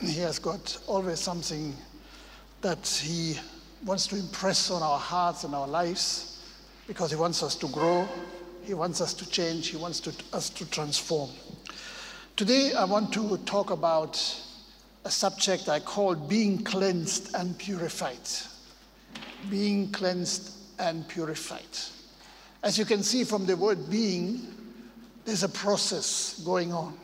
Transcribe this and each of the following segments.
He has got always something that He wants to impress on our hearts and our lives because He wants us to grow, He wants us to change, He wants to, us to transform. Today, I want to talk about a subject I call being cleansed and purified. Being cleansed and purified. As you can see from the word being, there's a process going on.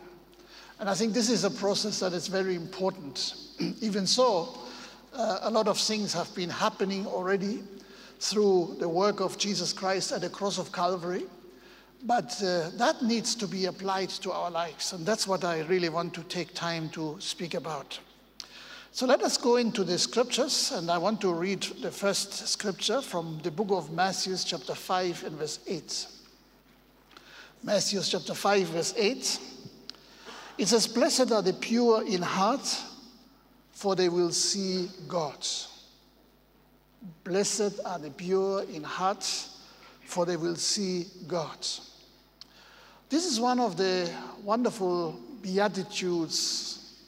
And I think this is a process that is very important. Even so, uh, a lot of things have been happening already through the work of Jesus Christ at the cross of Calvary. But uh, that needs to be applied to our lives. And that's what I really want to take time to speak about. So let us go into the scriptures. And I want to read the first scripture from the book of Matthew, chapter 5, and verse 8. Matthew chapter 5, verse 8. It says, Blessed are the pure in heart, for they will see God. Blessed are the pure in heart, for they will see God. This is one of the wonderful Beatitudes,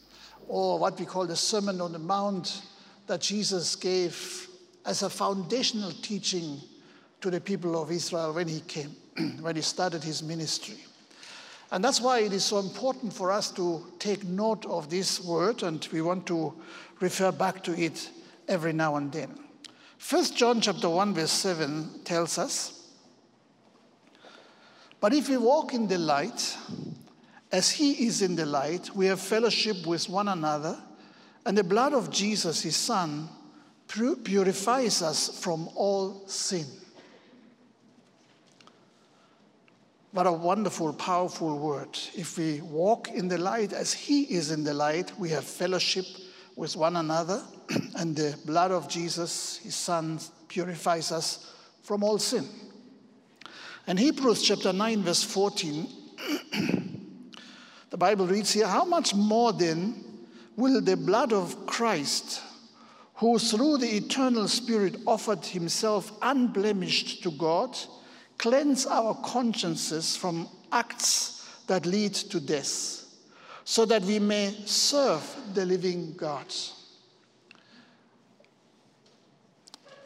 or what we call the Sermon on the Mount, that Jesus gave as a foundational teaching to the people of Israel when he came, when he started his ministry. And that's why it is so important for us to take note of this word, and we want to refer back to it every now and then. First John chapter 1, verse 7 tells us, But if we walk in the light, as he is in the light, we have fellowship with one another, and the blood of Jesus, his son, purifies us from all sin. What a wonderful, powerful word. If we walk in the light as He is in the light, we have fellowship with one another, and the blood of Jesus, His Son, purifies us from all sin. And Hebrews chapter 9, verse 14, the Bible reads here How much more then will the blood of Christ, who through the eternal Spirit offered Himself unblemished to God, cleanse our consciences from acts that lead to death, so that we may serve the living God.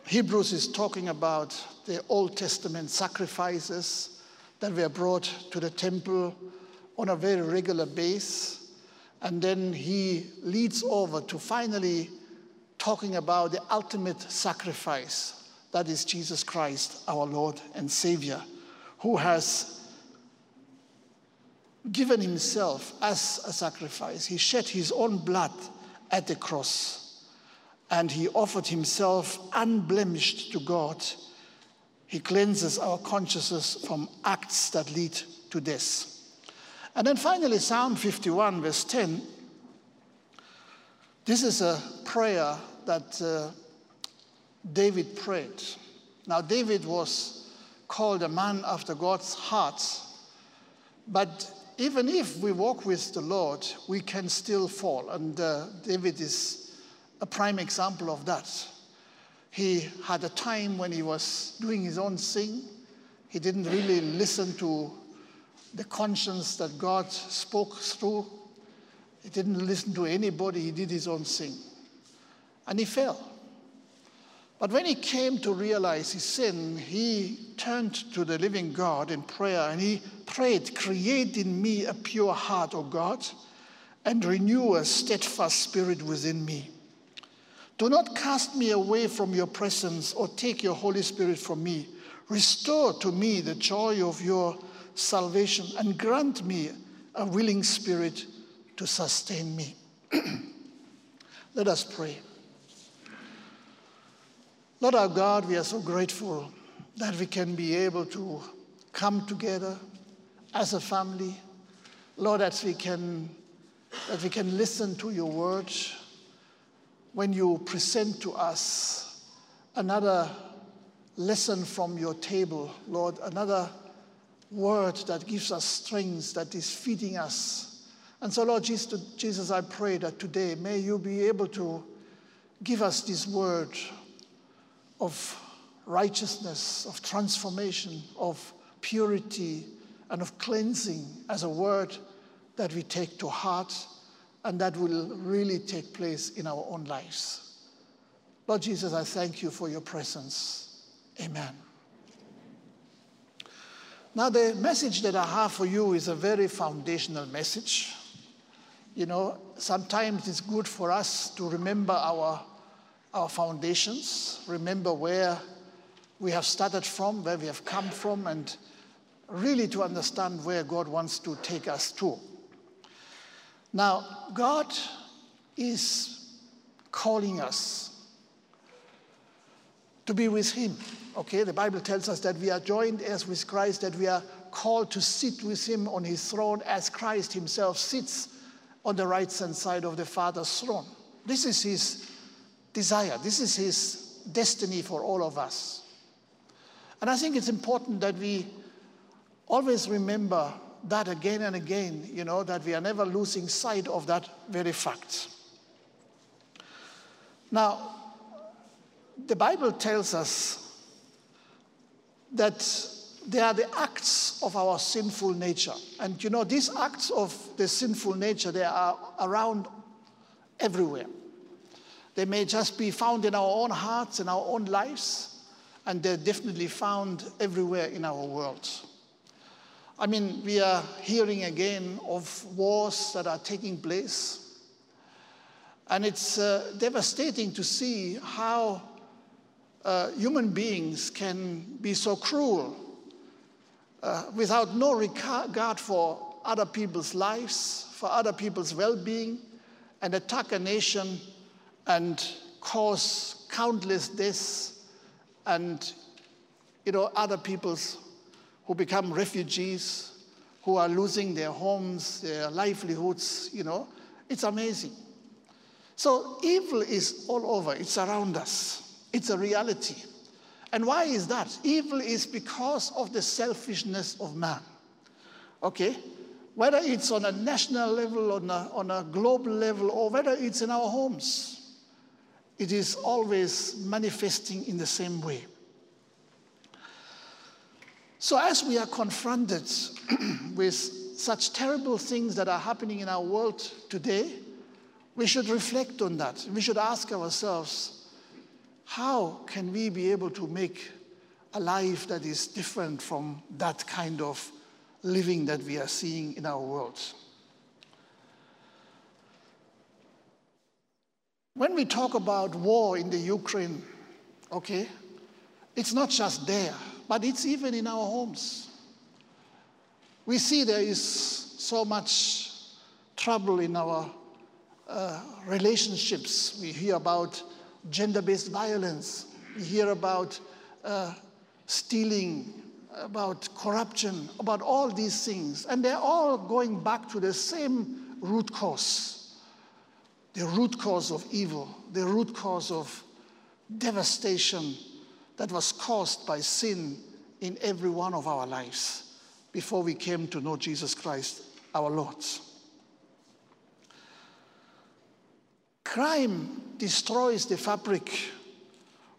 Hebrews is talking about the Old Testament sacrifices that were brought to the temple on a very regular basis. And then he leads over to finally talking about the ultimate sacrifice that is Jesus Christ, our Lord and Savior, who has given himself as a sacrifice. He shed his own blood at the cross and he offered himself unblemished to God. He cleanses our consciousness from acts that lead to death. And then finally, Psalm 51, verse 10. This is a prayer that uh, David prayed. Now, David was called a man after God's heart, but even if we walk with the Lord, we can still fall. And uh, David is a prime example of that. He had a time when he was doing his own thing. He didn't really listen to the conscience that God spoke through. He didn't listen to anybody. He did his own thing. And he fell. But when he came to realize his sin, he turned to the living God in prayer and he prayed, Create in me a pure heart, O God, and renew a steadfast spirit within me. Do not cast me away from your presence or take your Holy Spirit from me. Restore to me the joy of your salvation and grant me a willing spirit to sustain me. Let us pray. Lord our God, we are so grateful that we can be able to come together as a family. Lord, that we can, that we can listen to your word when you present to us another lesson from your table, Lord, another word that gives us strength, that is feeding us. And so, Lord Jesus, I pray that today may you be able to give us this word of righteousness, of transformation, of purity, and of cleansing as a word that we take to heart and that will really take place in our own lives. Lord Jesus, I thank you for your presence. Amen. Now, the message that I have for you is a very foundational message. You know, sometimes it's good for us to remember our, our foundations, remember where we have started from, where we have come from, and really to understand where God wants to take us to. Now, God is calling us to be with Him. Okay, the Bible tells us that we are joined as with Christ, that we are called to sit with Him on His throne as Christ Himself sits on the right hand side of the Father's throne. This is His desire, this is His destiny for all of us. And I think it's important that we always remember that again and again, you know, that we are never losing sight of that very fact. Now, the Bible tells us that they are the acts of our sinful nature. And you know, these acts of the sinful nature, they are around everywhere. They may just be found in our own hearts, in our own lives, and they're definitely found everywhere in our world. I mean, we are hearing again of wars that are taking place. And it's uh, devastating to see how uh, human beings can be so cruel uh, without no regard for other people's lives, for other people's well being, and attack a nation and cause countless deaths and you know, other people's who become refugees, who are losing their homes, their livelihoods, you know. It's amazing. So evil is all over, it's around us, it's a reality. And why is that? Evil is because of the selfishness of man. Okay? Whether it's on a national level, on a, on a global level, or whether it's in our homes, it is always manifesting in the same way. So, as we are confronted with such terrible things that are happening in our world today, we should reflect on that. We should ask ourselves, how can we be able to make a life that is different from that kind of living that we are seeing in our world? When we talk about war in the Ukraine, okay, it's not just there but it's even in our homes. We see there is so much trouble in our uh, relationships. We hear about gender based violence, we hear about uh, stealing, about corruption, about all these things. And they're all going back to the same root cause the root cause of evil, the root cause of devastation that was caused by sin in every one of our lives before we came to know Jesus Christ, our Lord. Crime destroys the fabric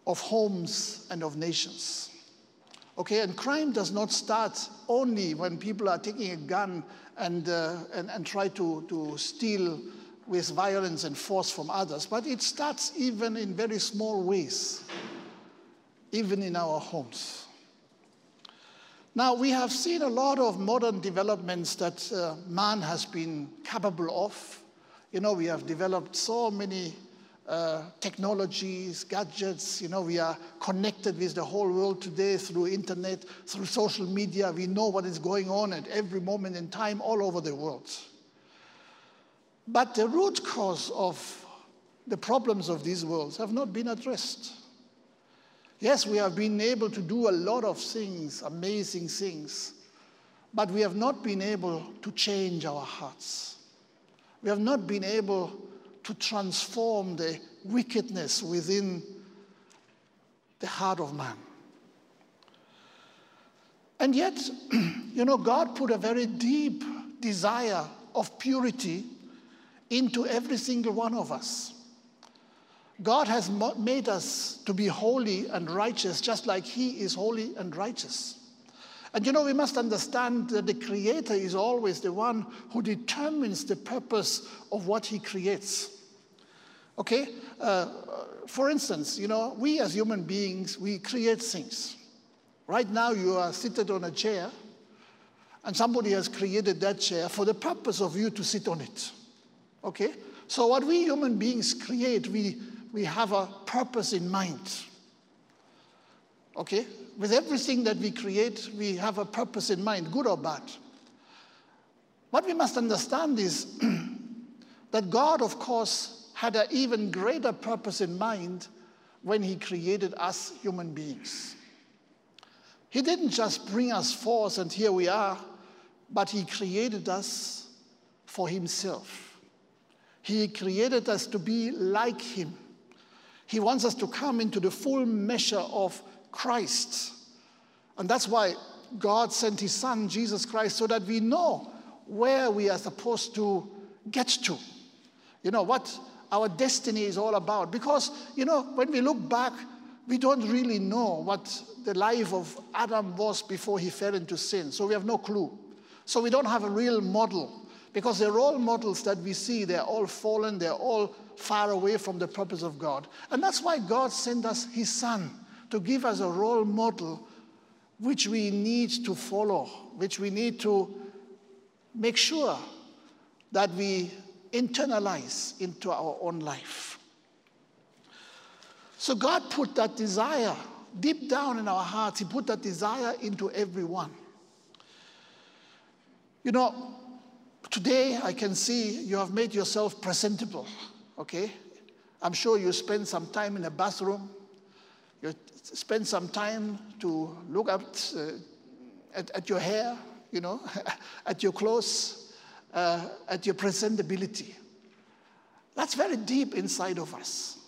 of homes and of nations. Okay, and crime does not start only when people are taking a gun and, uh, and, and try to, to steal with violence and force from others, but it starts even in very small ways even in our homes. Now, we have seen a lot of modern developments that uh, man has been capable of. You know, we have developed so many uh, technologies, gadgets. You know, we are connected with the whole world today through internet, through social media. We know what is going on at every moment in time all over the world. But the root cause of the problems of these worlds have not been addressed. Yes, we have been able to do a lot of things, amazing things, but we have not been able to change our hearts. We have not been able to transform the wickedness within the heart of man. And yet, you know, God put a very deep desire of purity into every single one of us. God has made us to be holy and righteous just like He is holy and righteous. And you know, we must understand that the Creator is always the one who determines the purpose of what He creates. Okay? Uh, for instance, you know, we as human beings, we create things. Right now, you are seated on a chair, and somebody has created that chair for the purpose of you to sit on it. Okay? So, what we human beings create, we, we have a purpose in mind. Okay? With everything that we create, we have a purpose in mind, good or bad. What we must understand is that God, of course, had an even greater purpose in mind when He created us human beings. He didn't just bring us forth and here we are, but He created us for Himself. He created us to be like Him. He wants us to come into the full measure of Christ. And that's why God sent his son, Jesus Christ, so that we know where we are supposed to get to. You know, what our destiny is all about. Because, you know, when we look back, we don't really know what the life of Adam was before he fell into sin. So we have no clue. So we don't have a real model. Because the role models that we see, they're all fallen, they're all far away from the purpose of God. And that's why God sent us his son to give us a role model which we need to follow, which we need to make sure that we internalize into our own life. So God put that desire deep down in our hearts, He put that desire into everyone. You know, today I can see you have made yourself presentable, okay? I'm sure you spend some time in a bathroom you spend some time to look at, uh, at, at, your hair, you know, at your clothes, uh, at your presentability. That's very deep inside of us.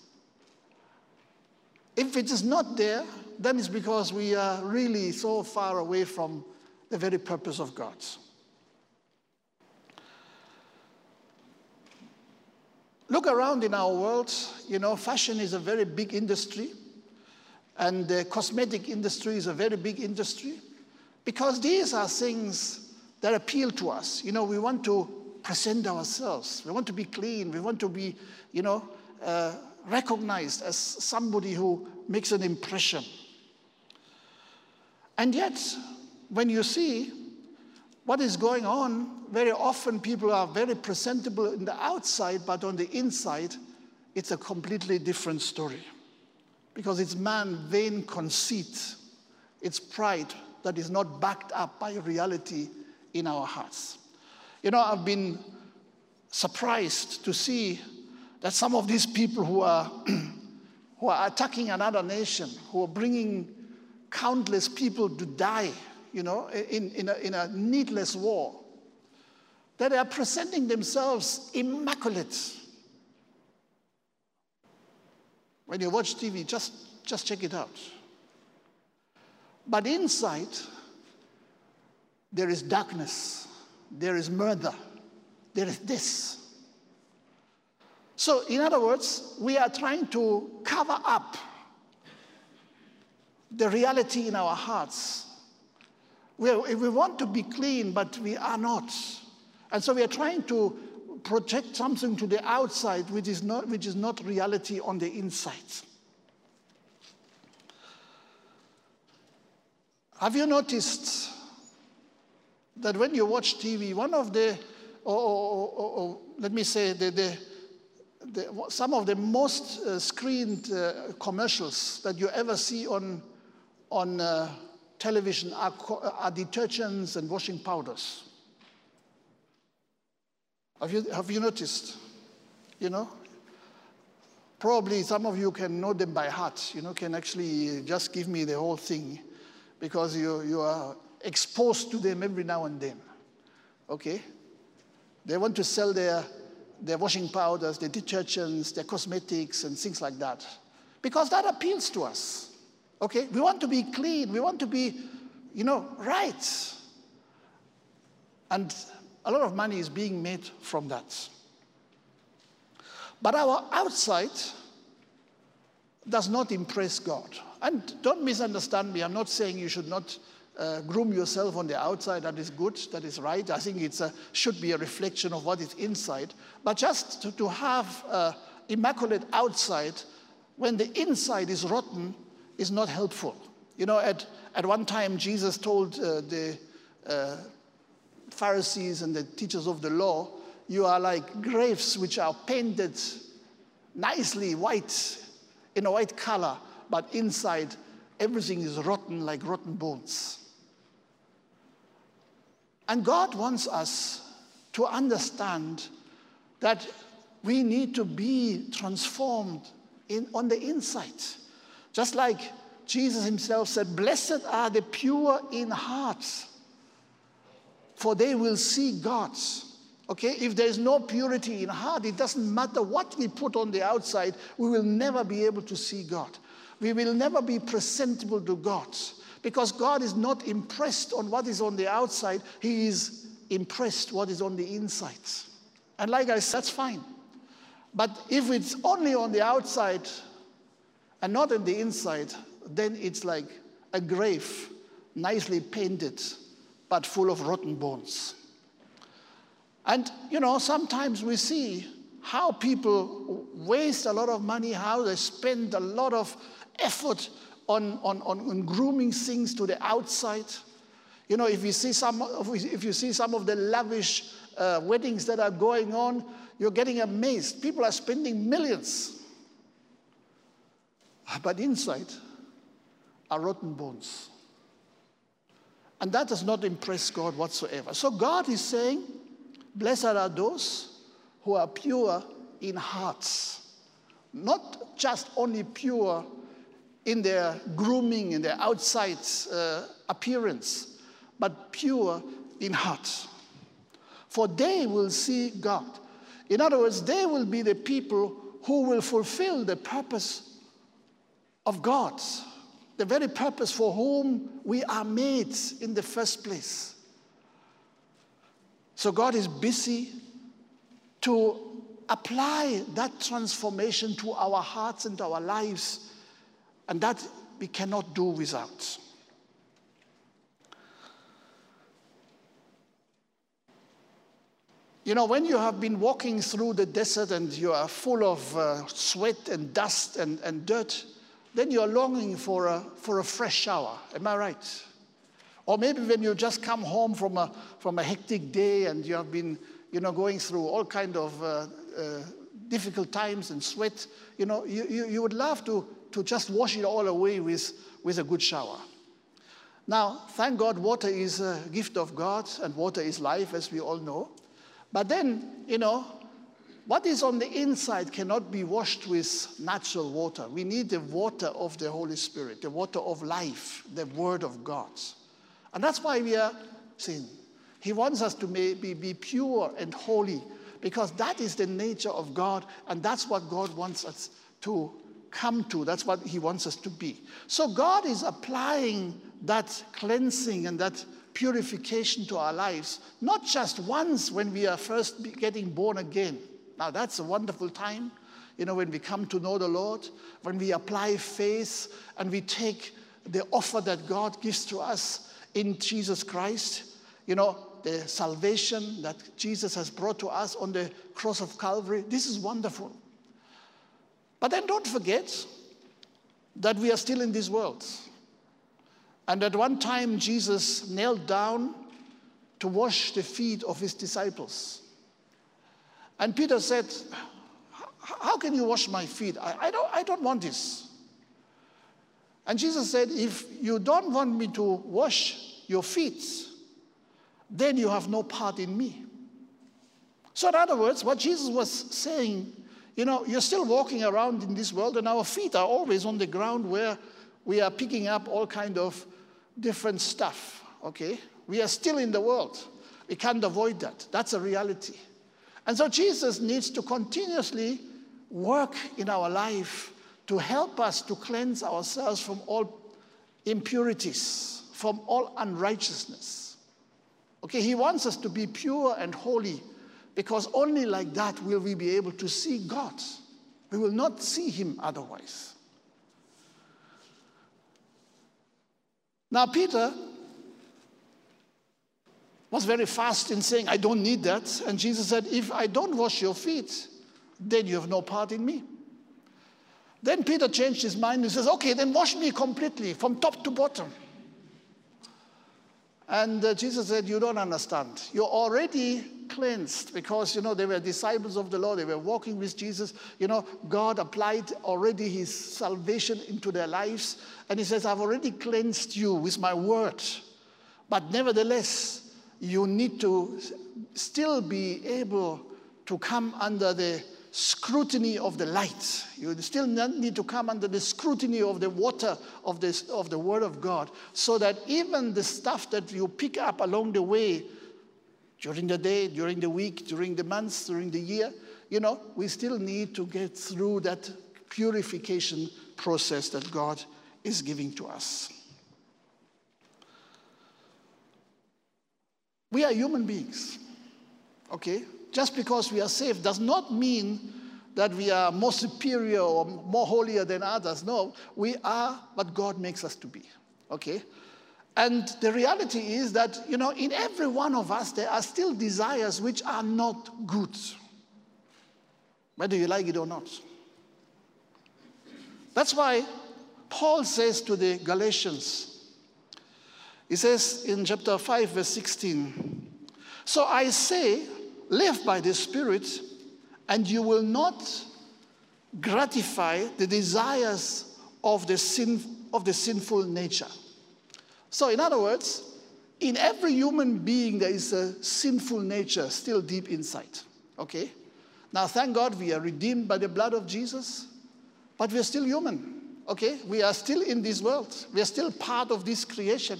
If it is not there, then it's because we are really so far away from the very purpose of God. Look around in our world, you know, fashion is a very big industry. And the cosmetic industry is a very big industry because these are things that appeal to us. You know, we want to present ourselves. We want to be clean. We want to be, you know, uh, recognized as somebody who makes an impression. And yet, when you see what is going on, very often people are very presentable in the outside, but on the inside, it's a completely different story because it's man vain conceit, it's pride that is not backed up by reality in our hearts. You know, I've been surprised to see that some of these people who are, who are attacking another nation, who are bringing countless people to die, you know, in, in, a, in a needless war, that they are presenting themselves immaculate when you watch TV, just, just check it out. But inside, there is darkness, there is murder, there is this. So, in other words, we are trying to cover up the reality in our hearts. We, we want to be clean, but we are not. And so we are trying to project something to the outside which is not, which is not reality on the inside. Have you noticed that when you watch TV, one of the, or, or, or, or let me say, the, the, the, some of the most uh, screened uh, commercials that you ever see on, on uh, television are, are detergents and washing powders. Have you, have you noticed? You know? Probably some of you can know them by heart, you know, can actually just give me the whole thing because you, you are exposed to them every now and then. Okay? They want to sell their, their washing powders, their detergents, their cosmetics, and things like that. Because that appeals to us. Okay? We want to be clean. We want to be, you know, right. And a lot of money is being made from that. But our outside does not impress God. And don't misunderstand me, I'm not saying you should not uh, groom yourself on the outside. That is good. That is right. I think it should be a reflection of what is inside. But just to, to have uh, immaculate outside when the inside is rotten is not helpful. You know, at, at one time, Jesus told uh, the uh, Pharisees and the teachers of the law, You are like graves which are painted nicely white, in a white color, but inside everything is rotten like rotten bones. And God wants us to understand that we need to be transformed in, on the inside. Just like Jesus himself said, Blessed are the pure in hearts, for they will see God. Okay, if there's no purity in heart, it doesn't matter what we put on the outside, we will never be able to see God. We will never be presentable to God because God is not impressed on what is on the outside, He is impressed what is on the inside. And like I said, that's fine. But if it's only on the outside and not on the inside, then it's like a grave, nicely painted, but full of rotten bones. And, you know, sometimes we see how people waste a lot of money, how they spend a lot of effort on, on, on, on grooming things to the outside. You know, if you see some, if you see some of the lavish uh, weddings that are going on, you're getting amazed. People are spending millions. But inside are rotten bones. And that does not impress God whatsoever. So God is saying, Blessed are those who are pure in hearts, not just only pure in their grooming, in their outside uh, appearance, but pure in heart. For they will see God. In other words, they will be the people who will fulfill the purpose of God, the very purpose for whom we are made in the first place. So God is busy to apply that transformation to our hearts and our lives, and that we cannot do without. You know, when you have been walking through the desert and you are full of uh, sweat and dust and, and dirt, then you are longing for a, for a fresh shower. Am I right? Or maybe when you just come home from a, from a hectic day and you have been you know, going through all kind of uh, uh, difficult times and sweat, you know, you, you, you, would love to, to just wash it all away with, with a good shower. Now, thank God, water is a gift of God and water is life, as we all know. But then, you know, what is on the inside cannot be washed with natural water. We need the water of the Holy Spirit, the water of life, the Word of God. And that's why we are saying He wants us to be, be pure and holy because that is the nature of God and that's what God wants us to come to. That's what He wants us to be. So God is applying that cleansing and that purification to our lives, not just once when we are first getting born again. Now, that's a wonderful time, you know, when we come to know the Lord, when we apply faith and we take the offer that God gives to us in Jesus Christ. You know, the salvation that Jesus has brought to us on the cross of Calvary. This is wonderful. But then don't forget that we are still in this world. And at one time, Jesus knelt down to wash the feet of his disciples. And Peter said, How can you wash my feet? I, I, don't, I don't want this. And Jesus said, If you don't want me to wash your feet, then you have no part in me. So, in other words, what Jesus was saying, you know, you're still walking around in this world, and our feet are always on the ground where we are picking up all kind of different stuff, okay? We are still in the world. We can't avoid that. That's a reality. And so Jesus needs to continuously work in our life to help us to cleanse ourselves from all impurities, from all unrighteousness. Okay, He wants us to be pure and holy because only like that will we be able to see God. We will not see Him otherwise. Now, Peter was very fast in saying, I don't need that. And Jesus said, If I don't wash your feet, then you have no part in me. Then Peter changed his mind and says, Okay, then wash me completely from top to bottom. And uh, Jesus said, You don't understand. You're already cleansed because, you know, they were disciples of the Lord. They were walking with Jesus. You know, God applied already his salvation into their lives. And he says, I've already cleansed you with my word. But nevertheless, you need to still be able to come under the scrutiny of the light. You still need to come under the scrutiny of the water of, this, of the Word of God, so that even the stuff that you pick up along the way, during the day, during the week, during the months, during the year, you know, we still need to get through that purification process that God is giving to us. We are human beings, okay? just because we are saved does not mean that we are more superior or more holier than others. No, we are what God makes us to be. Okay? And the reality is that, you know, in every one of us, there are still desires which are not good, whether you like it or not. That's why Paul says to the Galatians, he says in chapter 5, verse 16, So I say, live by the Spirit, and you will not gratify the desires of the, sin, of the sinful nature. So, in other words, in every human being, there is a sinful nature still deep inside. Okay? Now, thank God we are redeemed by the blood of Jesus, but we're still human. Okay? We are still in this world, we are still part of this creation.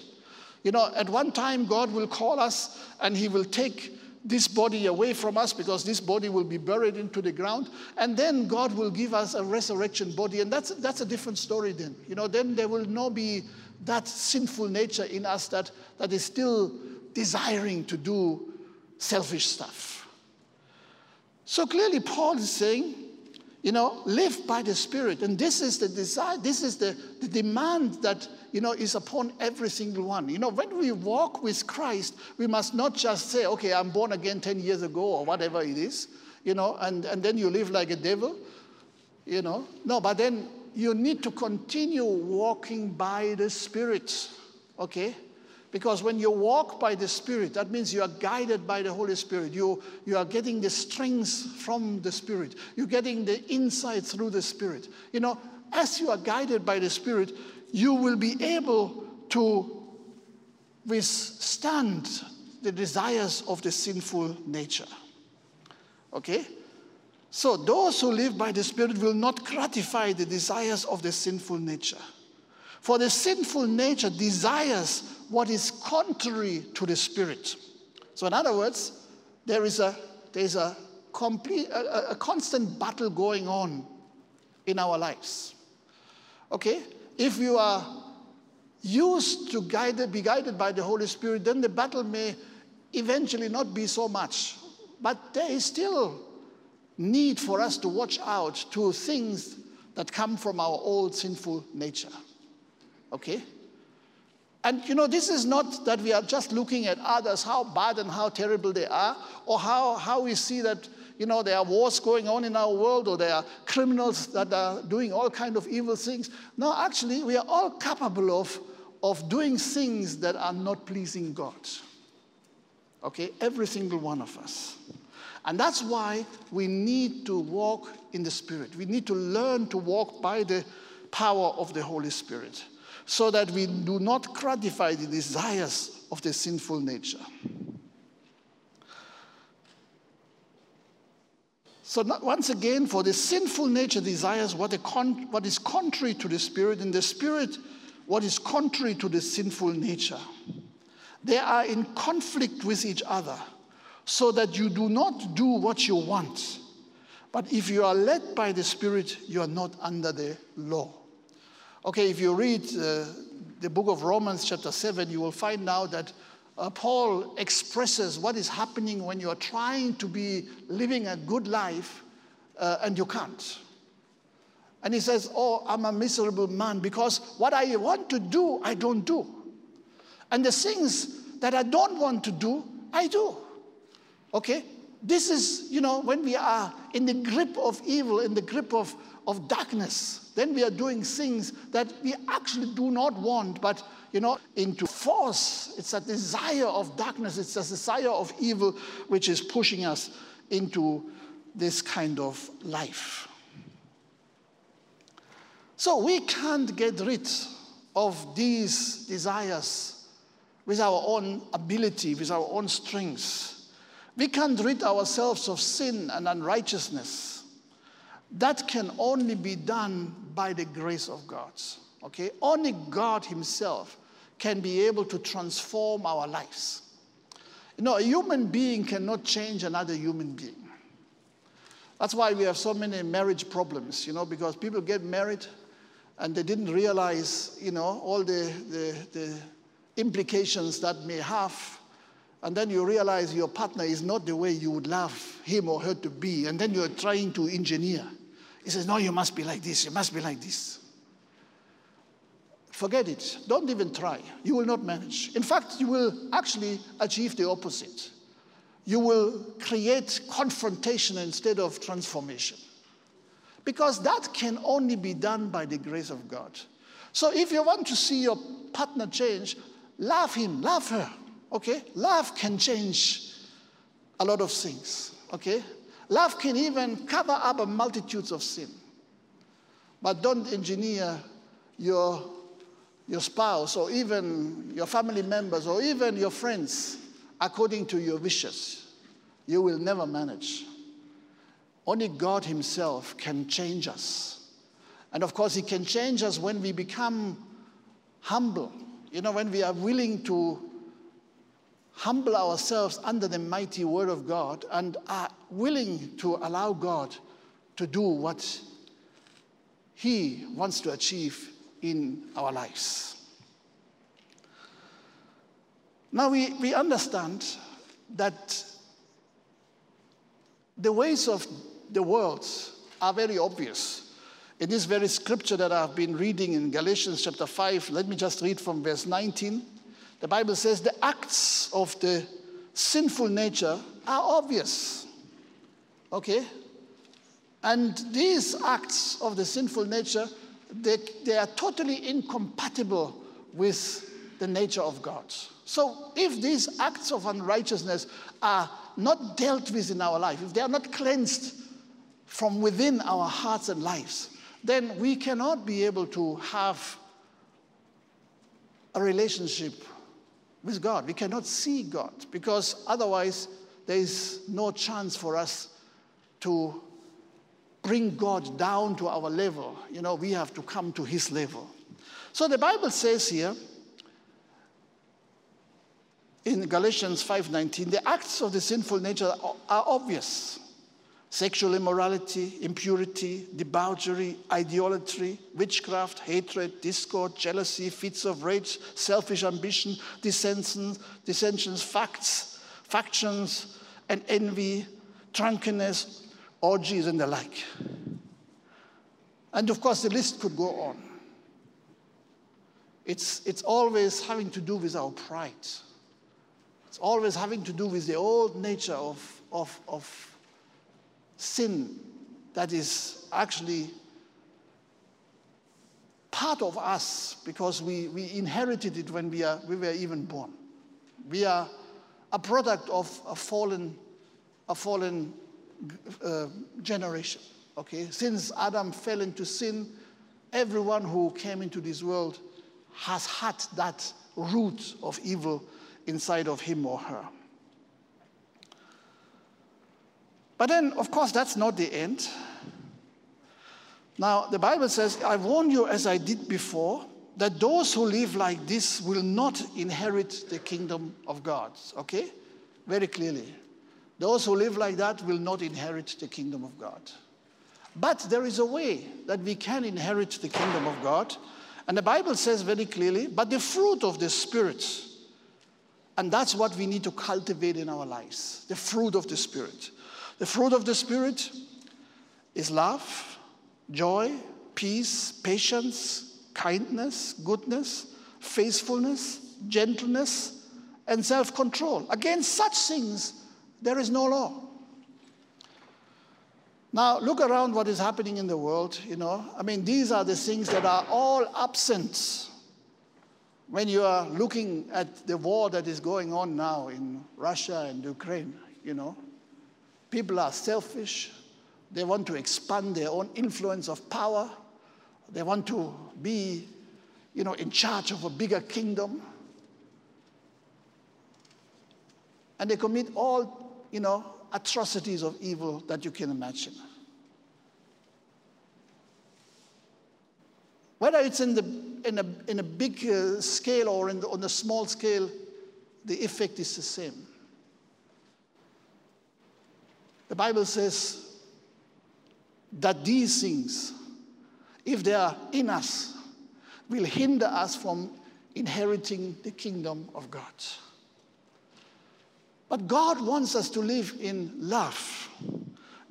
You know, at one time, God will call us and He will take this body away from us because this body will be buried into the ground. And then God will give us a resurrection body. And that's, that's a different story then. You know, then there will not be that sinful nature in us that, that is still desiring to do selfish stuff. So clearly, Paul is saying, you know, live by the Spirit. And this is the desire, this is the, the demand that you know, is upon every single one. You know, when we walk with Christ, we must not just say, okay, I'm born again 10 years ago or whatever it is, you know, and, and then you live like a devil, you know. No, but then you need to continue walking by the Spirit, okay? Because when you walk by the Spirit, that means you are guided by the Holy Spirit. You, you are getting the strength from the Spirit. You're getting the insight through the Spirit. You know, as you are guided by the Spirit, you will be able to withstand the desires of the sinful nature. Okay? So, those who live by the Spirit will not gratify the desires of the sinful nature. For the sinful nature desires what is contrary to the Spirit. So, in other words, there is a, there is a, complete, a, a constant battle going on in our lives. Okay? If you are used to guide, be guided by the Holy Spirit, then the battle may eventually not be so much. But there is still need for us to watch out to things that come from our old sinful nature. Okay? And you know, this is not that we are just looking at others, how bad and how terrible they are, or how, how we see that you know, there are wars going on in our world or there are criminals that are doing all kind of evil things. No, actually, we are all capable of, of doing things that are not pleasing God. Okay, every single one of us. And that's why we need to walk in the Spirit. We need to learn to walk by the power of the Holy Spirit so that we do not gratify the desires of the sinful nature. So, once again, for the sinful nature desires what, con- what is contrary to the spirit, and the spirit what is contrary to the sinful nature. They are in conflict with each other, so that you do not do what you want. But if you are led by the Spirit, you are not under the law. Okay, if you read uh, the book of Romans, chapter 7, you will find out that uh, Paul expresses what is happening when you are trying to be living a good life uh, and you can't. And he says, Oh, I'm a miserable man because what I want to do, I don't do. And the things that I don't want to do, I do. Okay? This is, you know, when we are in the grip of evil, in the grip of, of darkness, then we are doing things that we actually do not want, but, you know, into force. It's a desire of darkness, it's a desire of evil which is pushing us into this kind of life. So we can't get rid of these desires with our own ability, with our own strength. We can't rid ourselves of sin and unrighteousness. That can only be done by the grace of God. Okay? Only God Himself can be able to transform our lives. You know, a human being cannot change another human being. That's why we have so many marriage problems, you know, because people get married and they didn't realize, you know, all the, the, the implications that may have. And then you realize your partner is not the way you would love him or her to be. And then you're trying to engineer. He says, No, you must be like this, you must be like this. Forget it. Don't even try. You will not manage. In fact, you will actually achieve the opposite. You will create confrontation instead of transformation because that can only be done by the grace of God. So if you want to see your partner change, love him, love her. Okay? Love can change a lot of things. Okay? Love can even cover up multitudes of sin. But don't engineer your, your spouse or even your family members or even your friends according to your wishes. You will never manage. Only God Himself can change us. And of course, He can change us when we become humble. You know, when we are willing to humble ourselves under the mighty Word of God and are willing to allow God to do what He wants to achieve in our lives. Now, we, we understand that the ways of the words are very obvious. In this very scripture that I've been reading in Galatians chapter 5, let me just read from verse 19. The Bible says, The acts of the sinful nature are obvious. Okay? And these acts of the sinful nature, they, they are totally incompatible with the nature of God. So if these acts of unrighteousness are not dealt with in our life, if they are not cleansed from within our hearts and lives, then we cannot be able to have a relationship with God. We cannot see God because otherwise there is no chance for us to bring God down to our level. You know, we have to come to his level. So the Bible says here in Galatians 5:19, the acts of the sinful nature are obvious sexual immorality, impurity, debauchery, idolatry, witchcraft, hatred, discord, jealousy, fits of rage, selfish ambition, dissensions, dissensions, facts, factions, and envy, drunkenness, orgies, and the like. And of course, the list could go on. It's, it's always having to do with our pride. It's always having to do with the old nature of, of, of sin that is actually part of us because we, we inherited it when we, are, we were even born. We are a product of a fallen, a fallen uh, generation. Okay, since Adam fell into sin, everyone who came into this world has had that root of evil inside of him or her. But then, of course, that's not the end. Now, the Bible says, I warn you, as I did before, that those who live like this will not inherit the kingdom of God. Okay? Very clearly. Those who live like that will not inherit the kingdom of God. But there is a way that we can inherit the kingdom of God. And the Bible says very clearly, but the fruit of the Spirit. And that's what we need to cultivate in our lives the fruit of the Spirit. The fruit of the Spirit is love, joy, peace, patience, kindness, goodness, faithfulness, gentleness, and self control. Against such things, there is no law. Now, look around what is happening in the world, you know. I mean, these are the things that are all absent when you are looking at the war that is going on now in Russia and Ukraine, you know. People are selfish. They want to expand their own influence of power. They want to be, you know, in charge of a bigger kingdom. And they commit all, you know, atrocities of evil that you can imagine. Whether it's in, the, in, a, in a big uh, scale or the, on a small scale, the effect is the same. The Bible says that these things, if they are in us, will hinder us from inheriting the kingdom of God. But God wants us to live in love.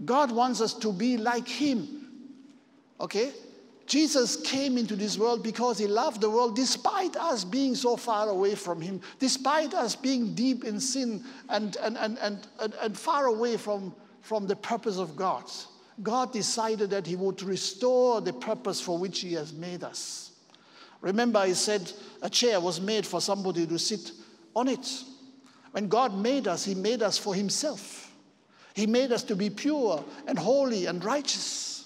God wants us to be like Him. Okay? Jesus came into this world because he loved the world despite us being so far away from him, despite us being deep in sin and, and, and, and, and, and far away from, from the purpose of God. God decided that he would restore the purpose for which he has made us. Remember, he said a chair was made for somebody to sit on it. When God made us, He made us for Himself. He made us to be pure and holy and righteous.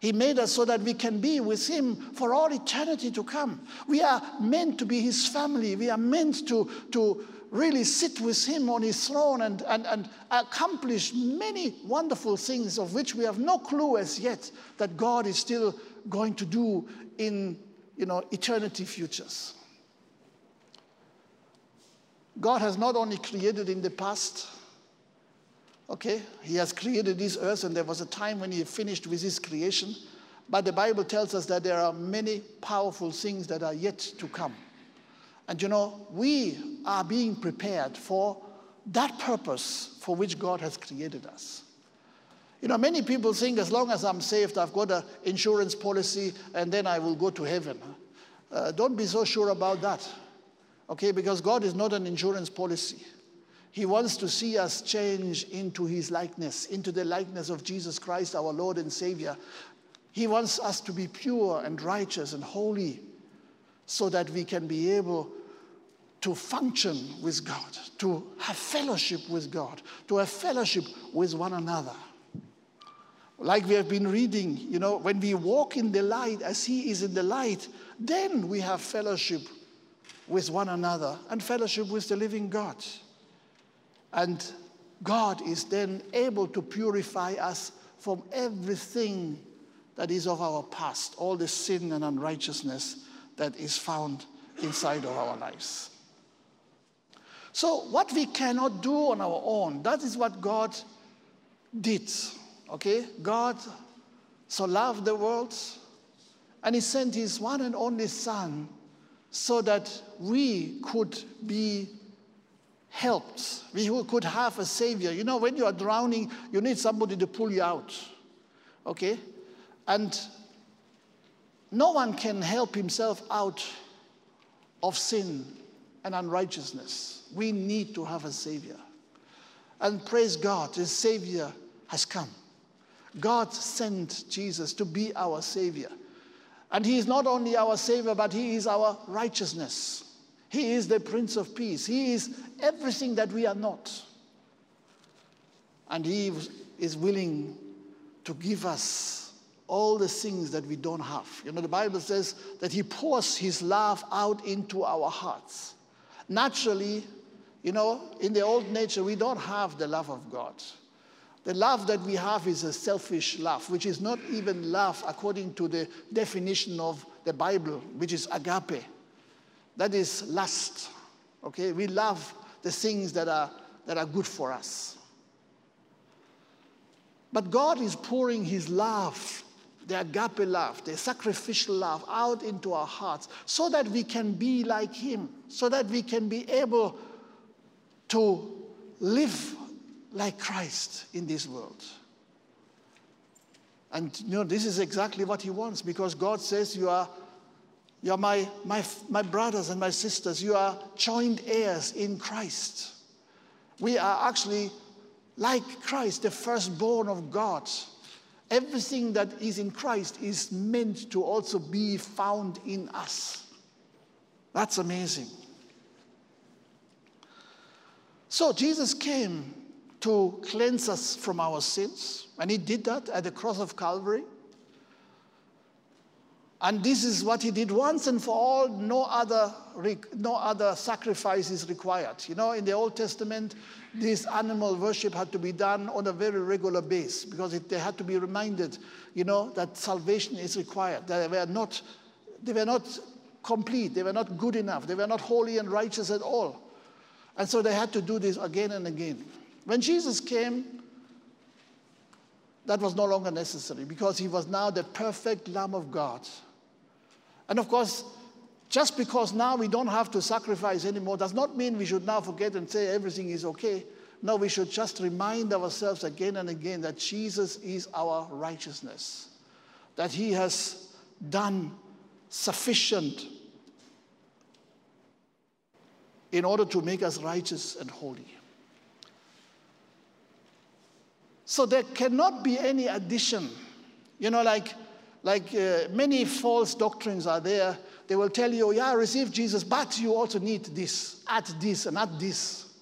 He made us so that we can be with Him for all eternity to come. We are meant to be His family. We are meant to, to really sit with Him on His throne and, and, and accomplish many wonderful things of which we have no clue as yet that God is still going to do in you know, eternity futures. God has not only created in the past, okay, He has created this earth, and there was a time when He finished with His creation. But the Bible tells us that there are many powerful things that are yet to come. And you know, we are being prepared for that purpose for which God has created us. You know, many people think as long as I'm saved, I've got an insurance policy and then I will go to heaven. Uh, don't be so sure about that. Okay, because God is not an insurance policy. He wants to see us change into his likeness, into the likeness of Jesus Christ, our Lord and Savior. He wants us to be pure and righteous and holy so that we can be able to function with God, to have fellowship with God, to have fellowship with one another. Like we have been reading, you know, when we walk in the light as He is in the light, then we have fellowship with one another and fellowship with the living God. And God is then able to purify us from everything that is of our past, all the sin and unrighteousness that is found inside of our lives. So, what we cannot do on our own, that is what God did. Okay? God so loved the world, and He sent His one and only Son so that we could be helped. We could have a savior. You know, when you are drowning, you need somebody to pull you out. Okay? And no one can help himself out of sin and unrighteousness. We need to have a savior. And praise God, the savior has come. God sent Jesus to be our savior. And he is not only our Savior, but he is our righteousness. He is the Prince of Peace. He is everything that we are not. And he is willing to give us all the things that we don't have. You know, the Bible says that he pours his love out into our hearts. Naturally, you know, in the old nature, we don't have the love of God. The love that we have is a selfish love, which is not even love according to the definition of the Bible, which is agape. That is lust. Okay? We love the things that are, that are good for us. But God is pouring His love, the agape love, the sacrificial love, out into our hearts so that we can be like Him, so that we can be able to live like Christ in this world. And you know, this is exactly what he wants because God says you are You are my, my, my brothers and my sisters. You are joint heirs in Christ. We are actually like Christ, the firstborn of God. Everything that is in Christ is meant to also be found in us. That's amazing. So Jesus came to cleanse us from our sins, and he did that at the cross of Calvary. And this is what he did once and for all. No other, no other sacrifice is required. You know, in the Old Testament, this animal worship had to be done on a very regular basis because it, they had to be reminded, you know, that salvation is required. They were not, they were not complete. They were not good enough. They were not holy and righteous at all. And so they had to do this again and again. When Jesus came, that was no longer necessary because he was now the perfect Lamb of God. And of course, just because now we don't have to sacrifice anymore does not mean we should now forget and say everything is okay. No, we should just remind ourselves again and again that Jesus is our righteousness, that he has done sufficient in order to make us righteous and holy. So there cannot be any addition. You know, like, like uh, many false doctrines are there. They will tell you, yeah, receive Jesus, but you also need this, add this, and add this.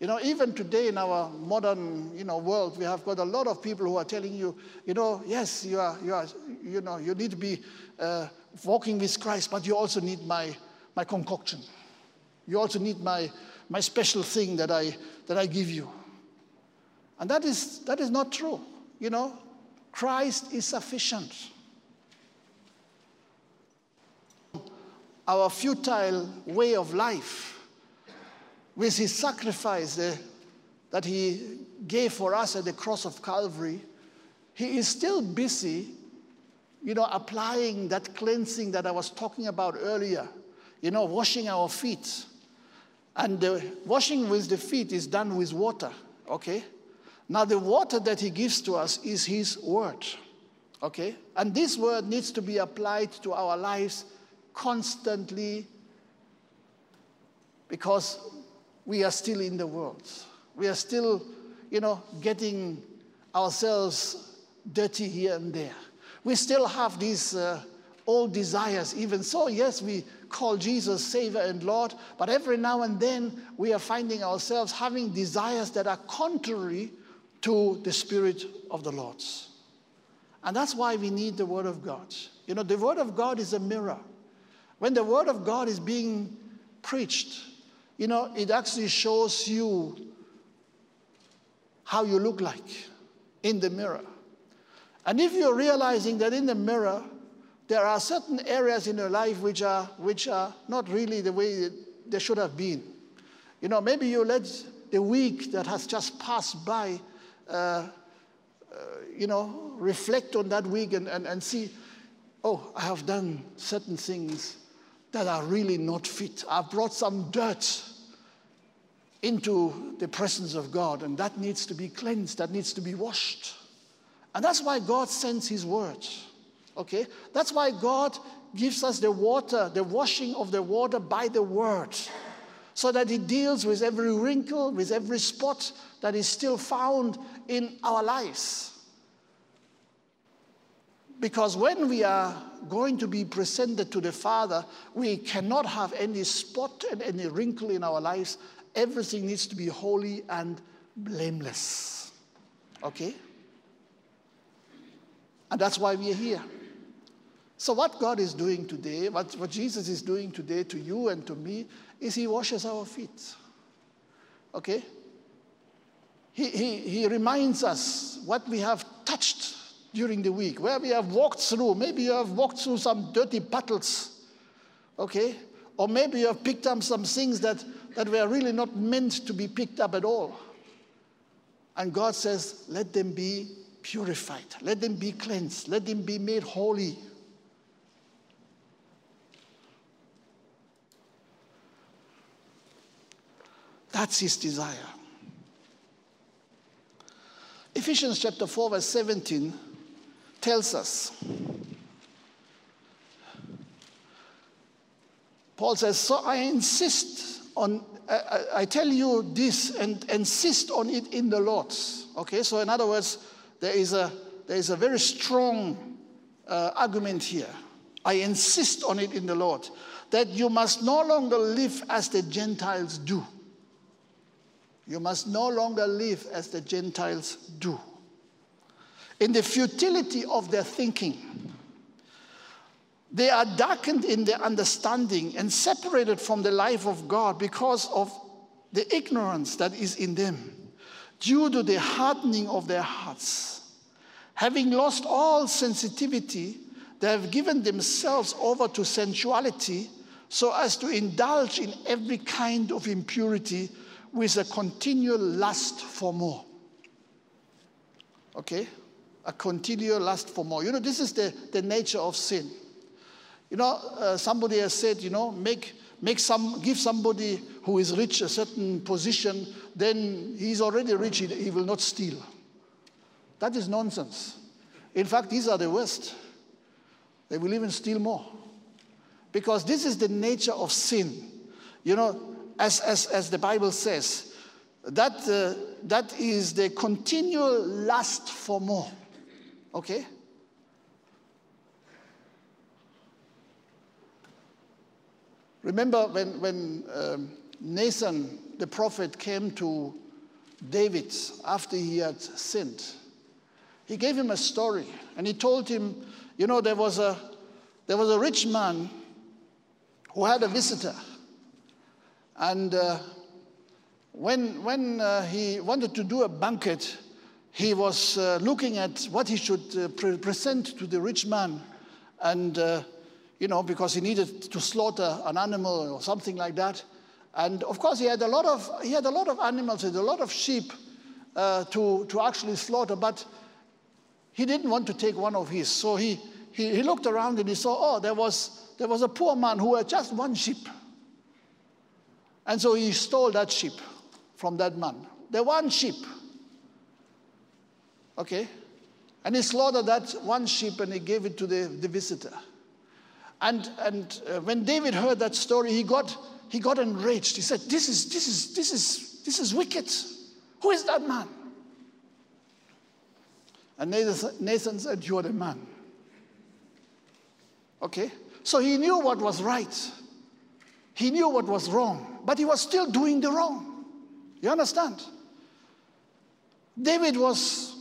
You know, even today in our modern, you know, world, we have got a lot of people who are telling you, you know, yes, you are, you are, you know, you need to be uh, walking with Christ, but you also need my, my concoction. You also need my, my special thing that I, that I give you. And that is, that is not true. You know, Christ is sufficient. Our futile way of life, with his sacrifice uh, that he gave for us at the cross of Calvary, he is still busy, you know, applying that cleansing that I was talking about earlier, you know, washing our feet and washing with the feet is done with water, okay? Now, the water that he gives to us is his word, okay? And this word needs to be applied to our lives constantly because we are still in the world. We are still, you know, getting ourselves dirty here and there. We still have these uh, old desires, even so, yes, we call Jesus Savior and Lord, but every now and then we are finding ourselves having desires that are contrary to the Spirit of the Lord. And that's why we need the Word of God. You know, the Word of God is a mirror. When the Word of God is being preached, you know, it actually shows you how you look like in the mirror. And if you're realizing that in the mirror, there are certain areas in your life which are, which are not really the way they should have been. You know, maybe you let the week that has just passed by, uh, uh, you know, reflect on that week and, and, and see, oh, I have done certain things that are really not fit. I've brought some dirt into the presence of God, and that needs to be cleansed, that needs to be washed. And that's why God sends His word. Okay? That's why God gives us the water, the washing of the water by the word, so that it deals with every wrinkle, with every spot that is still found in our lives. Because when we are going to be presented to the Father, we cannot have any spot and any wrinkle in our lives. Everything needs to be holy and blameless. Okay? And that's why we are here. So, what God is doing today, what, what Jesus is doing today to you and to me, is He washes our feet. Okay? He, he, he reminds us what we have touched during the week, where we have walked through. Maybe you have walked through some dirty puddles, okay? Or maybe you have picked up some things that, that were really not meant to be picked up at all. And God says, let them be purified, let them be cleansed, let them be made holy. That's his desire. Ephesians chapter 4, verse 17 tells us Paul says, So I insist on, I, I tell you this and insist on it in the Lord. Okay, so in other words, there is a, there is a very strong uh, argument here. I insist on it in the Lord that you must no longer live as the Gentiles do. You must no longer live as the Gentiles do. In the futility of their thinking, they are darkened in their understanding and separated from the life of God because of the ignorance that is in them, due to the hardening of their hearts. Having lost all sensitivity, they have given themselves over to sensuality so as to indulge in every kind of impurity with a continual lust for more. Okay? A continual lust for more. You know, this is the, the nature of sin. You know, uh, somebody has said, you know, make, make some, give somebody who is rich a certain position, then he's already rich, he, he will not steal. That is nonsense. In fact, these are the worst. They will even steal more. Because this is the nature of sin. You know, as, as, as the Bible says, that, uh, that is the continual lust for more. Okay? Remember when, when um, Nathan, the prophet, came to David after he had sinned? He gave him a story and he told him, you know, there was a, there was a rich man who had a visitor. And uh, when, when uh, he wanted to do a banquet, he was uh, looking at what he should uh, pre- present to the rich man. And uh, you know, because he needed to slaughter an animal or something like that. And of course, he had a lot of, he had a lot of animals, a lot of sheep uh, to, to actually slaughter, but he didn't want to take one of his. So he, he, he looked around and he saw, oh, there was, there was a poor man who had just one sheep. And so he stole that sheep from that man. The one sheep. Okay? And he slaughtered that one sheep and he gave it to the, the visitor. And, and uh, when David heard that story, he got, he got enraged. He said, this is, this, is, this, is, this is wicked. Who is that man? And Nathan, Nathan said, You are the man. Okay? So he knew what was right, he knew what was wrong, but he was still doing the wrong. You understand? David was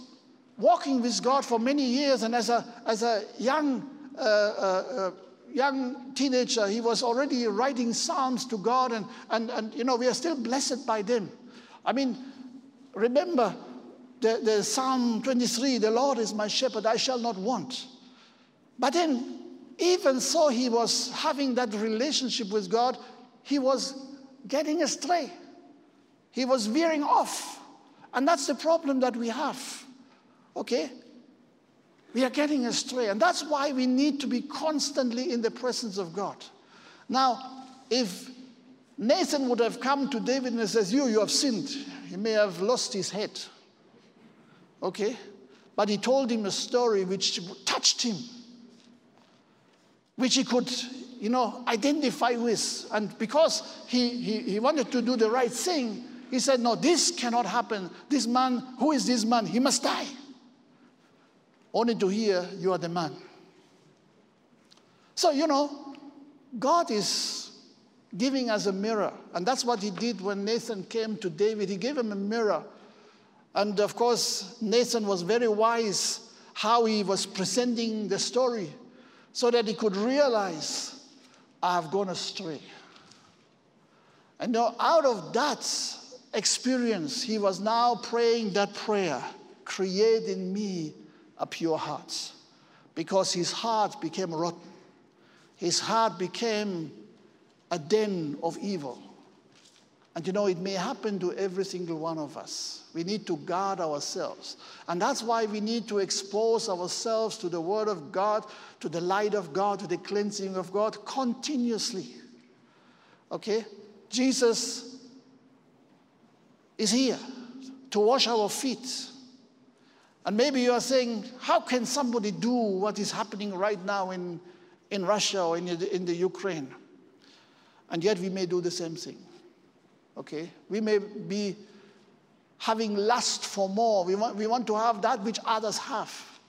walking with God for many years, and as a, as a young uh, uh, uh young teenager, he was already writing psalms to God, and, and, and you know, we are still blessed by them. I mean, remember the, the Psalm 23 the Lord is my shepherd, I shall not want. But then, even so, he was having that relationship with God, he was getting astray. He was veering off. And that's the problem that we have. Okay? We are getting astray. And that's why we need to be constantly in the presence of God. Now, if Nathan would have come to David and says, You, you have sinned, he may have lost his head. Okay? But he told him a story which touched him, which he could, you know, identify with. And because he, he, he wanted to do the right thing, he said, No, this cannot happen. This man, who is this man? He must die only to hear you are the man. So, you know, God is giving us a mirror. And that's what he did when Nathan came to David. He gave him a mirror. And of course, Nathan was very wise how he was presenting the story so that he could realize, I've gone astray. And now, out of that experience, he was now praying that prayer create in me a pure heart because his heart became rotten. His heart became a den of evil. And you know, it may happen to every single one of us. We need to guard ourselves. And that's why we need to expose ourselves to the Word of God, to the light of God, to the cleansing of God continuously. Okay? Jesus is here to wash our feet and maybe you are saying, how can somebody do what is happening right now in, in Russia or in in the Ukraine? And yet we may do the same thing. Okay? We may be having lust for more. We want, we want to have that which others have.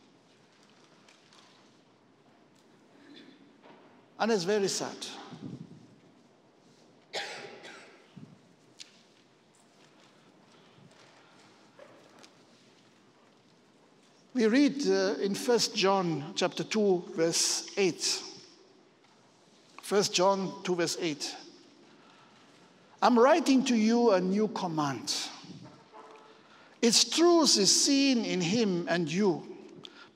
And it's very sad. We read uh, in 1 John chapter 2 verse 8. 1 John 2 verse 8. I'm writing to you a new command. Its truth is seen in him and you,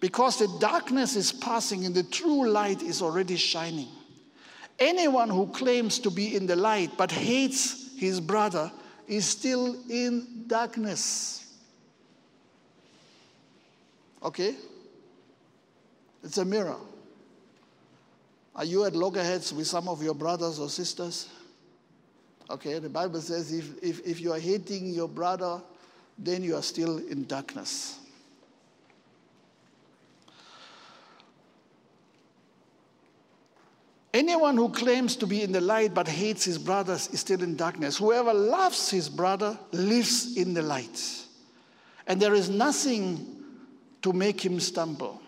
because the darkness is passing and the true light is already shining. Anyone who claims to be in the light but hates his brother is still in darkness. Okay? It's a mirror. Are you at loggerheads with some of your brothers or sisters? Okay, the Bible says if, if, if you are hating your brother, then you are still in darkness. Anyone who claims to be in the light but hates his brother is still in darkness. Whoever loves his brother lives in the light. And there is nothing to make him stumble.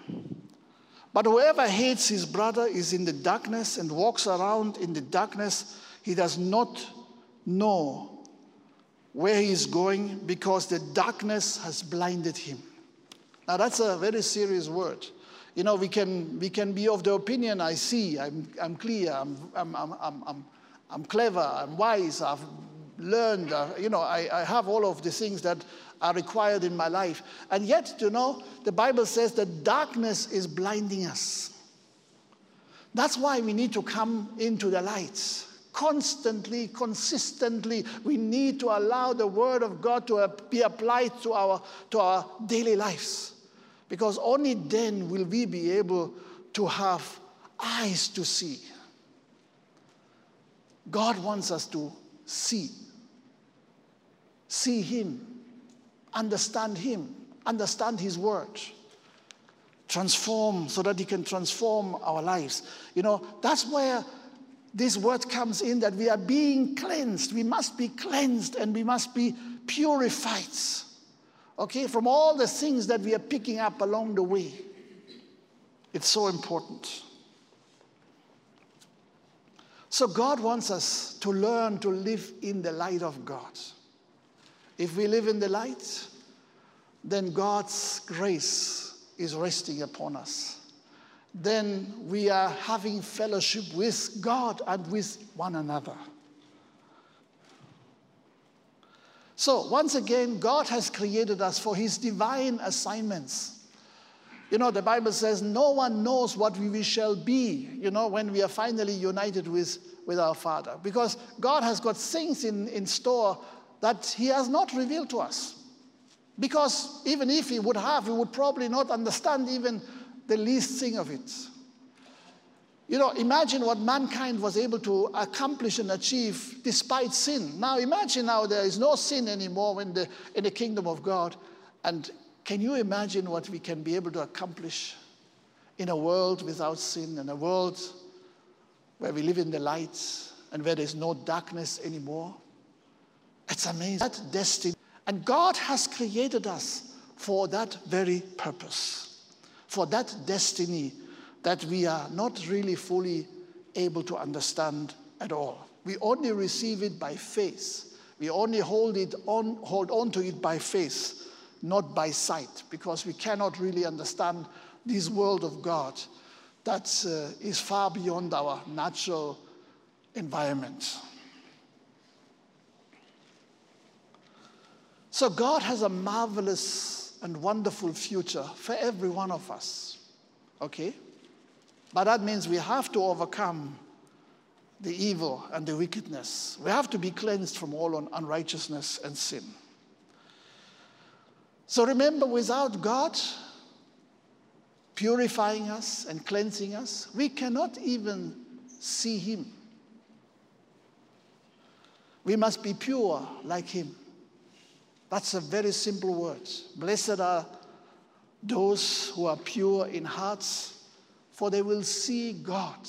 But whoever hates his brother is in the darkness and walks around in the darkness. He does not know where he is going because the darkness has blinded him. Now, that's a very serious word. You know, we can, we can be of the opinion I see, I'm, I'm clear, I'm, I'm, I'm, I'm, I'm clever, I'm wise, I've learned, uh, you know, I, I have all of the things that are required in my life. And yet, you know, the Bible says that darkness is blinding us. That's why we need to come into the light. Constantly, consistently, we need to allow the Word of God to be applied to our, to our daily lives. Because only then will we be able to have eyes to see. God wants us to see. See Him understand Him, understand His word, transform so that He can transform our lives. You know, that's where this word comes in that we are being cleansed. We must be cleansed and we must be purified. Okay, from all the things that we are picking up along the way. It's so important. So, God wants us to learn to live in the light of God. If we live in the light, then God's grace is resting upon us. Then we are having fellowship with God and with one another. So, once again, God has created us for his divine assignments. You know, the Bible says no one knows what we shall be, you know, when we are finally united with, with our Father. Because God has got things in, in store that He has not revealed to us. Because even if He would have, we would probably not understand even the least thing of it. You know, imagine what mankind was able to accomplish and achieve despite sin. Now, imagine now there is no sin anymore in the, in the kingdom of God. And can you imagine what we can be able to accomplish in a world without sin, in a world where we live in the light and where there's no darkness anymore? It's amazing. That destiny. And God has created us for that very purpose, for that destiny that we are not really fully able to understand at all. We only receive it by faith. We only hold it on, hold on to it by faith, not by sight, because we cannot really understand this world of God that uh, is far beyond our natural environment. So God has a marvelous and wonderful future for every one of us. Okay? But that means we have to overcome the evil and the wickedness. We have to be cleansed from all unrighteousness and sin. So remember, without God purifying us and cleansing us, we cannot even see Him. We must be pure like Him. That's a very simple word. Blessed are those who are pure in hearts, for they will see God.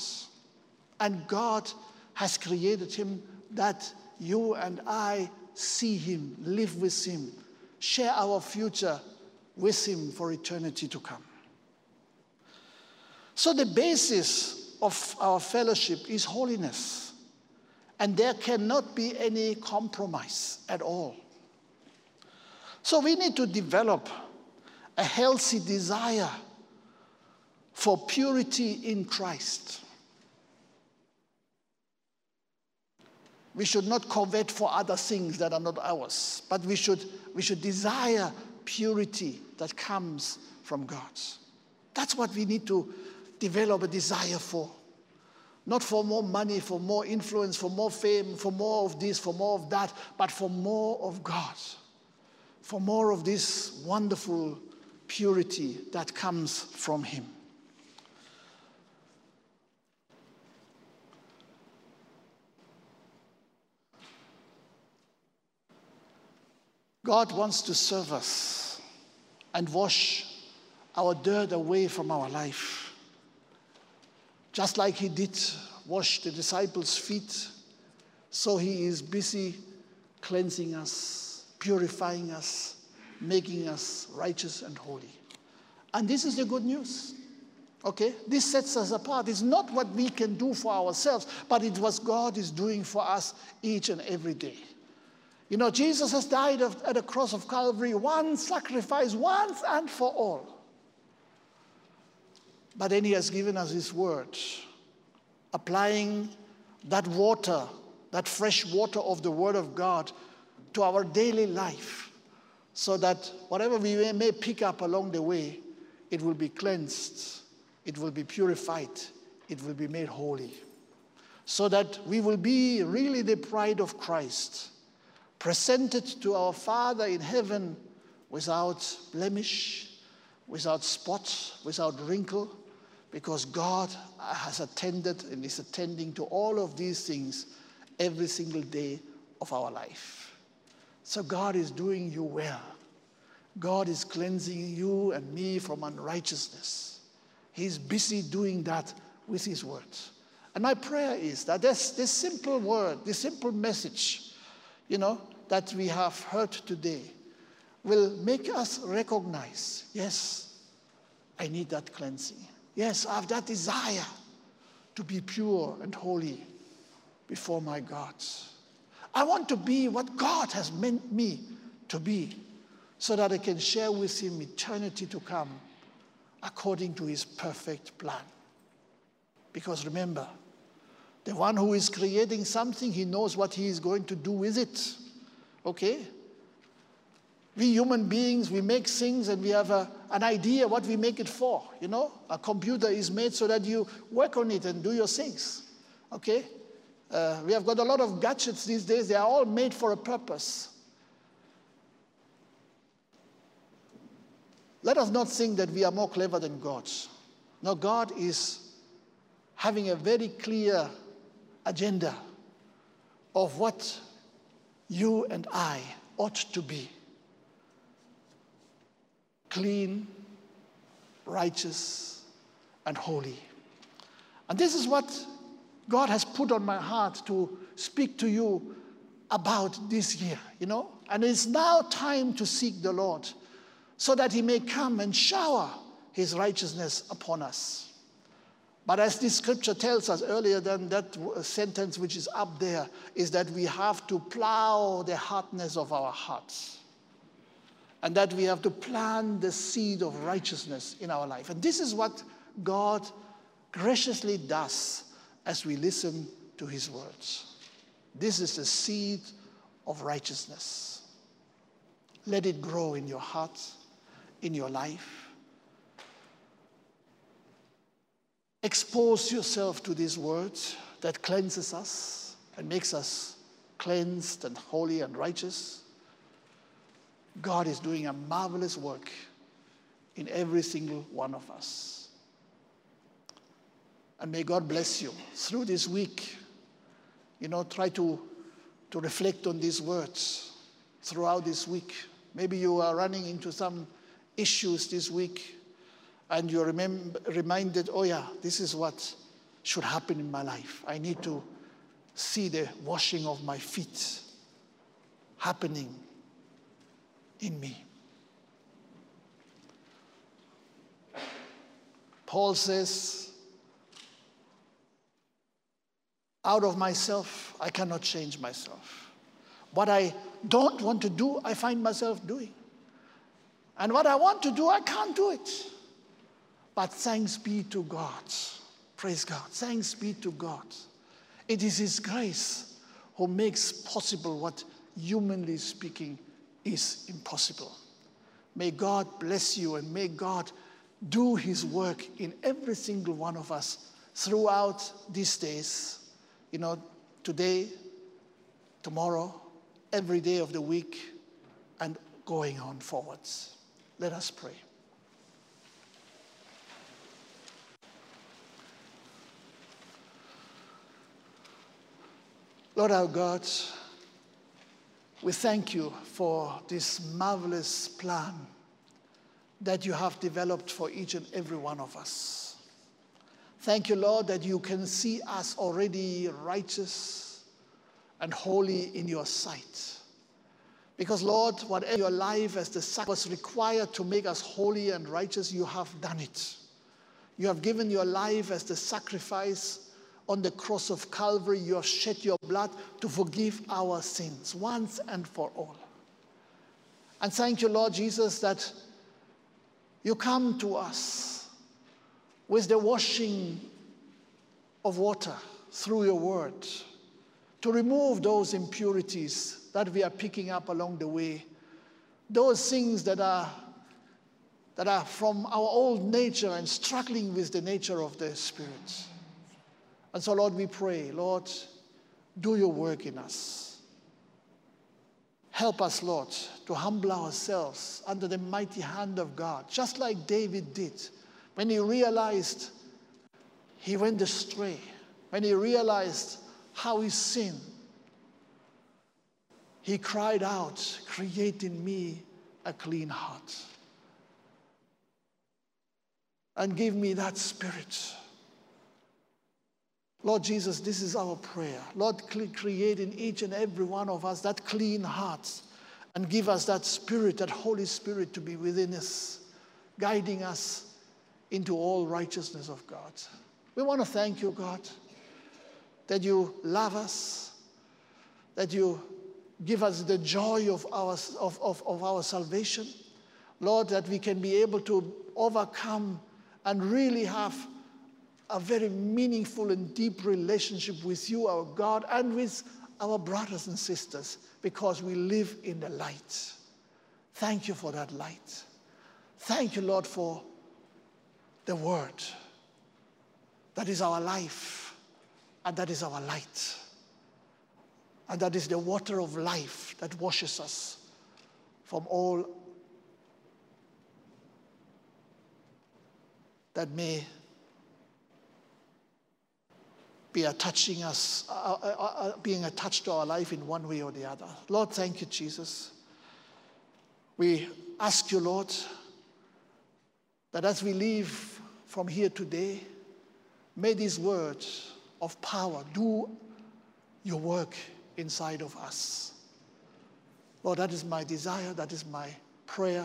And God has created him that you and I see him, live with him, share our future with him for eternity to come. So, the basis of our fellowship is holiness. And there cannot be any compromise at all. So, we need to develop a healthy desire for purity in Christ. We should not covet for other things that are not ours, but we should, we should desire purity that comes from God. That's what we need to develop a desire for. Not for more money, for more influence, for more fame, for more of this, for more of that, but for more of God. For more of this wonderful purity that comes from Him. God wants to serve us and wash our dirt away from our life. Just like He did wash the disciples' feet, so He is busy cleansing us, purifying us, making us righteous and holy. And this is the good news. Okay? This sets us apart. It's not what we can do for ourselves, but it's what God is doing for us each and every day. You know, Jesus has died at the cross of Calvary, one sacrifice once and for all. But then he has given us his word, applying that water, that fresh water of the word of God to our daily life, so that whatever we may pick up along the way, it will be cleansed, it will be purified, it will be made holy. So that we will be really the pride of Christ presented to our Father in heaven without blemish, without spot, without wrinkle, because God has attended and is attending to all of these things every single day of our life. So God is doing you well. God is cleansing you and me from unrighteousness. He's busy doing that with His word. And my prayer is that this, this simple word, this simple message, you know, that we have heard today will make us recognize yes, I need that cleansing. Yes, I have that desire to be pure and holy before my God. I want to be what God has meant me to be so that I can share with Him eternity to come according to His perfect plan. Because remember, the one who is creating something, he knows what he is going to do with it. Okay? We human beings, we make things and we have a, an idea what we make it for. You know, a computer is made so that you work on it and do your things. Okay? Uh, we have got a lot of gadgets these days, they are all made for a purpose. Let us not think that we are more clever than God. No, God is having a very clear agenda of what you and I ought to be clean, righteous, and holy. And this is what God has put on my heart to speak to you about this year, you know? And it's now time to seek the Lord so that He may come and shower His righteousness upon us. But as this scripture tells us earlier than that uh, sentence which is up there, is that we have to plow the hardness of our hearts. And that we have to plant the seed of righteousness in our life. And this is what God graciously does as we listen to his words. This is the seed of righteousness. Let it grow in your heart, in your life Expose yourself to these words that cleanses us and makes us cleansed and holy and righteous. God is doing a marvelous work in every single one of us. And may God bless you through this week. You know, try to, to reflect on these words throughout this week. Maybe you are running into some issues this week and you're reminded, oh yeah, this is what should happen in my life. I need to see the washing of my feet happening in me. Paul says, out of myself, I cannot change myself. What I don't want to do, I find myself doing. And what I want to do, I can't do it. But thanks be to God. Praise God. Thanks be to God. It is His grace who makes possible what, humanly speaking, is impossible. May God bless you and may God do His work in every single one of us throughout these days. You know, today, tomorrow, every day of the week, and going on forwards. Let us pray. Lord our God, we thank you for this marvelous plan that you have developed for each and every one of us. Thank you, Lord, that you can see us already righteous and holy in your sight. Because, Lord, whatever your life as the sacrifice was required to make us holy and righteous, you have done it. You have given your life as the sacrifice on the cross of Calvary. You have shed your blood to forgive our sins once and for all. And thank you, Lord Jesus, that you come to us with the washing of water through your word to remove those impurities that we are picking up along the way, those things that are, that are from our old nature and struggling with the nature of the Spirit. And so, Lord, we pray, Lord, do your work in us. Help us, Lord, to humble ourselves under the mighty hand of God, just like David did when he realized he went astray, when he realized how he sinned he cried out, Create in me a clean heart. And give me that spirit. Lord Jesus, this is our prayer. Lord, create in each and every one of us that clean heart and give us that spirit, that Holy Spirit to be within us, guiding us into all righteousness of God. We want to thank you, God, that you love us, that you give us the joy of our, of, of, of our salvation. Lord, that we can be able to overcome and really have a very meaningful and deep relationship with you, our God, and with our brothers and sisters, because we live in the light. Thank you for that light. Thank you, Lord, for the word. That is our life, and that is our light. And that is the water of life that washes us from all that may be attaching us, uh, uh, uh, uh, being attached to our life in one way or the other. Lord, thank you, Jesus. We ask you, Lord, that as we leave from here today, may these words of power do your work inside of us. Lord, that is my desire, that is my prayer,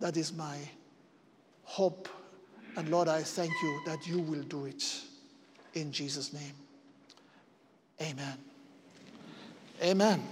that is my hope. And Lord, I thank you that you will do it in Jesus' name. Amen. Amen.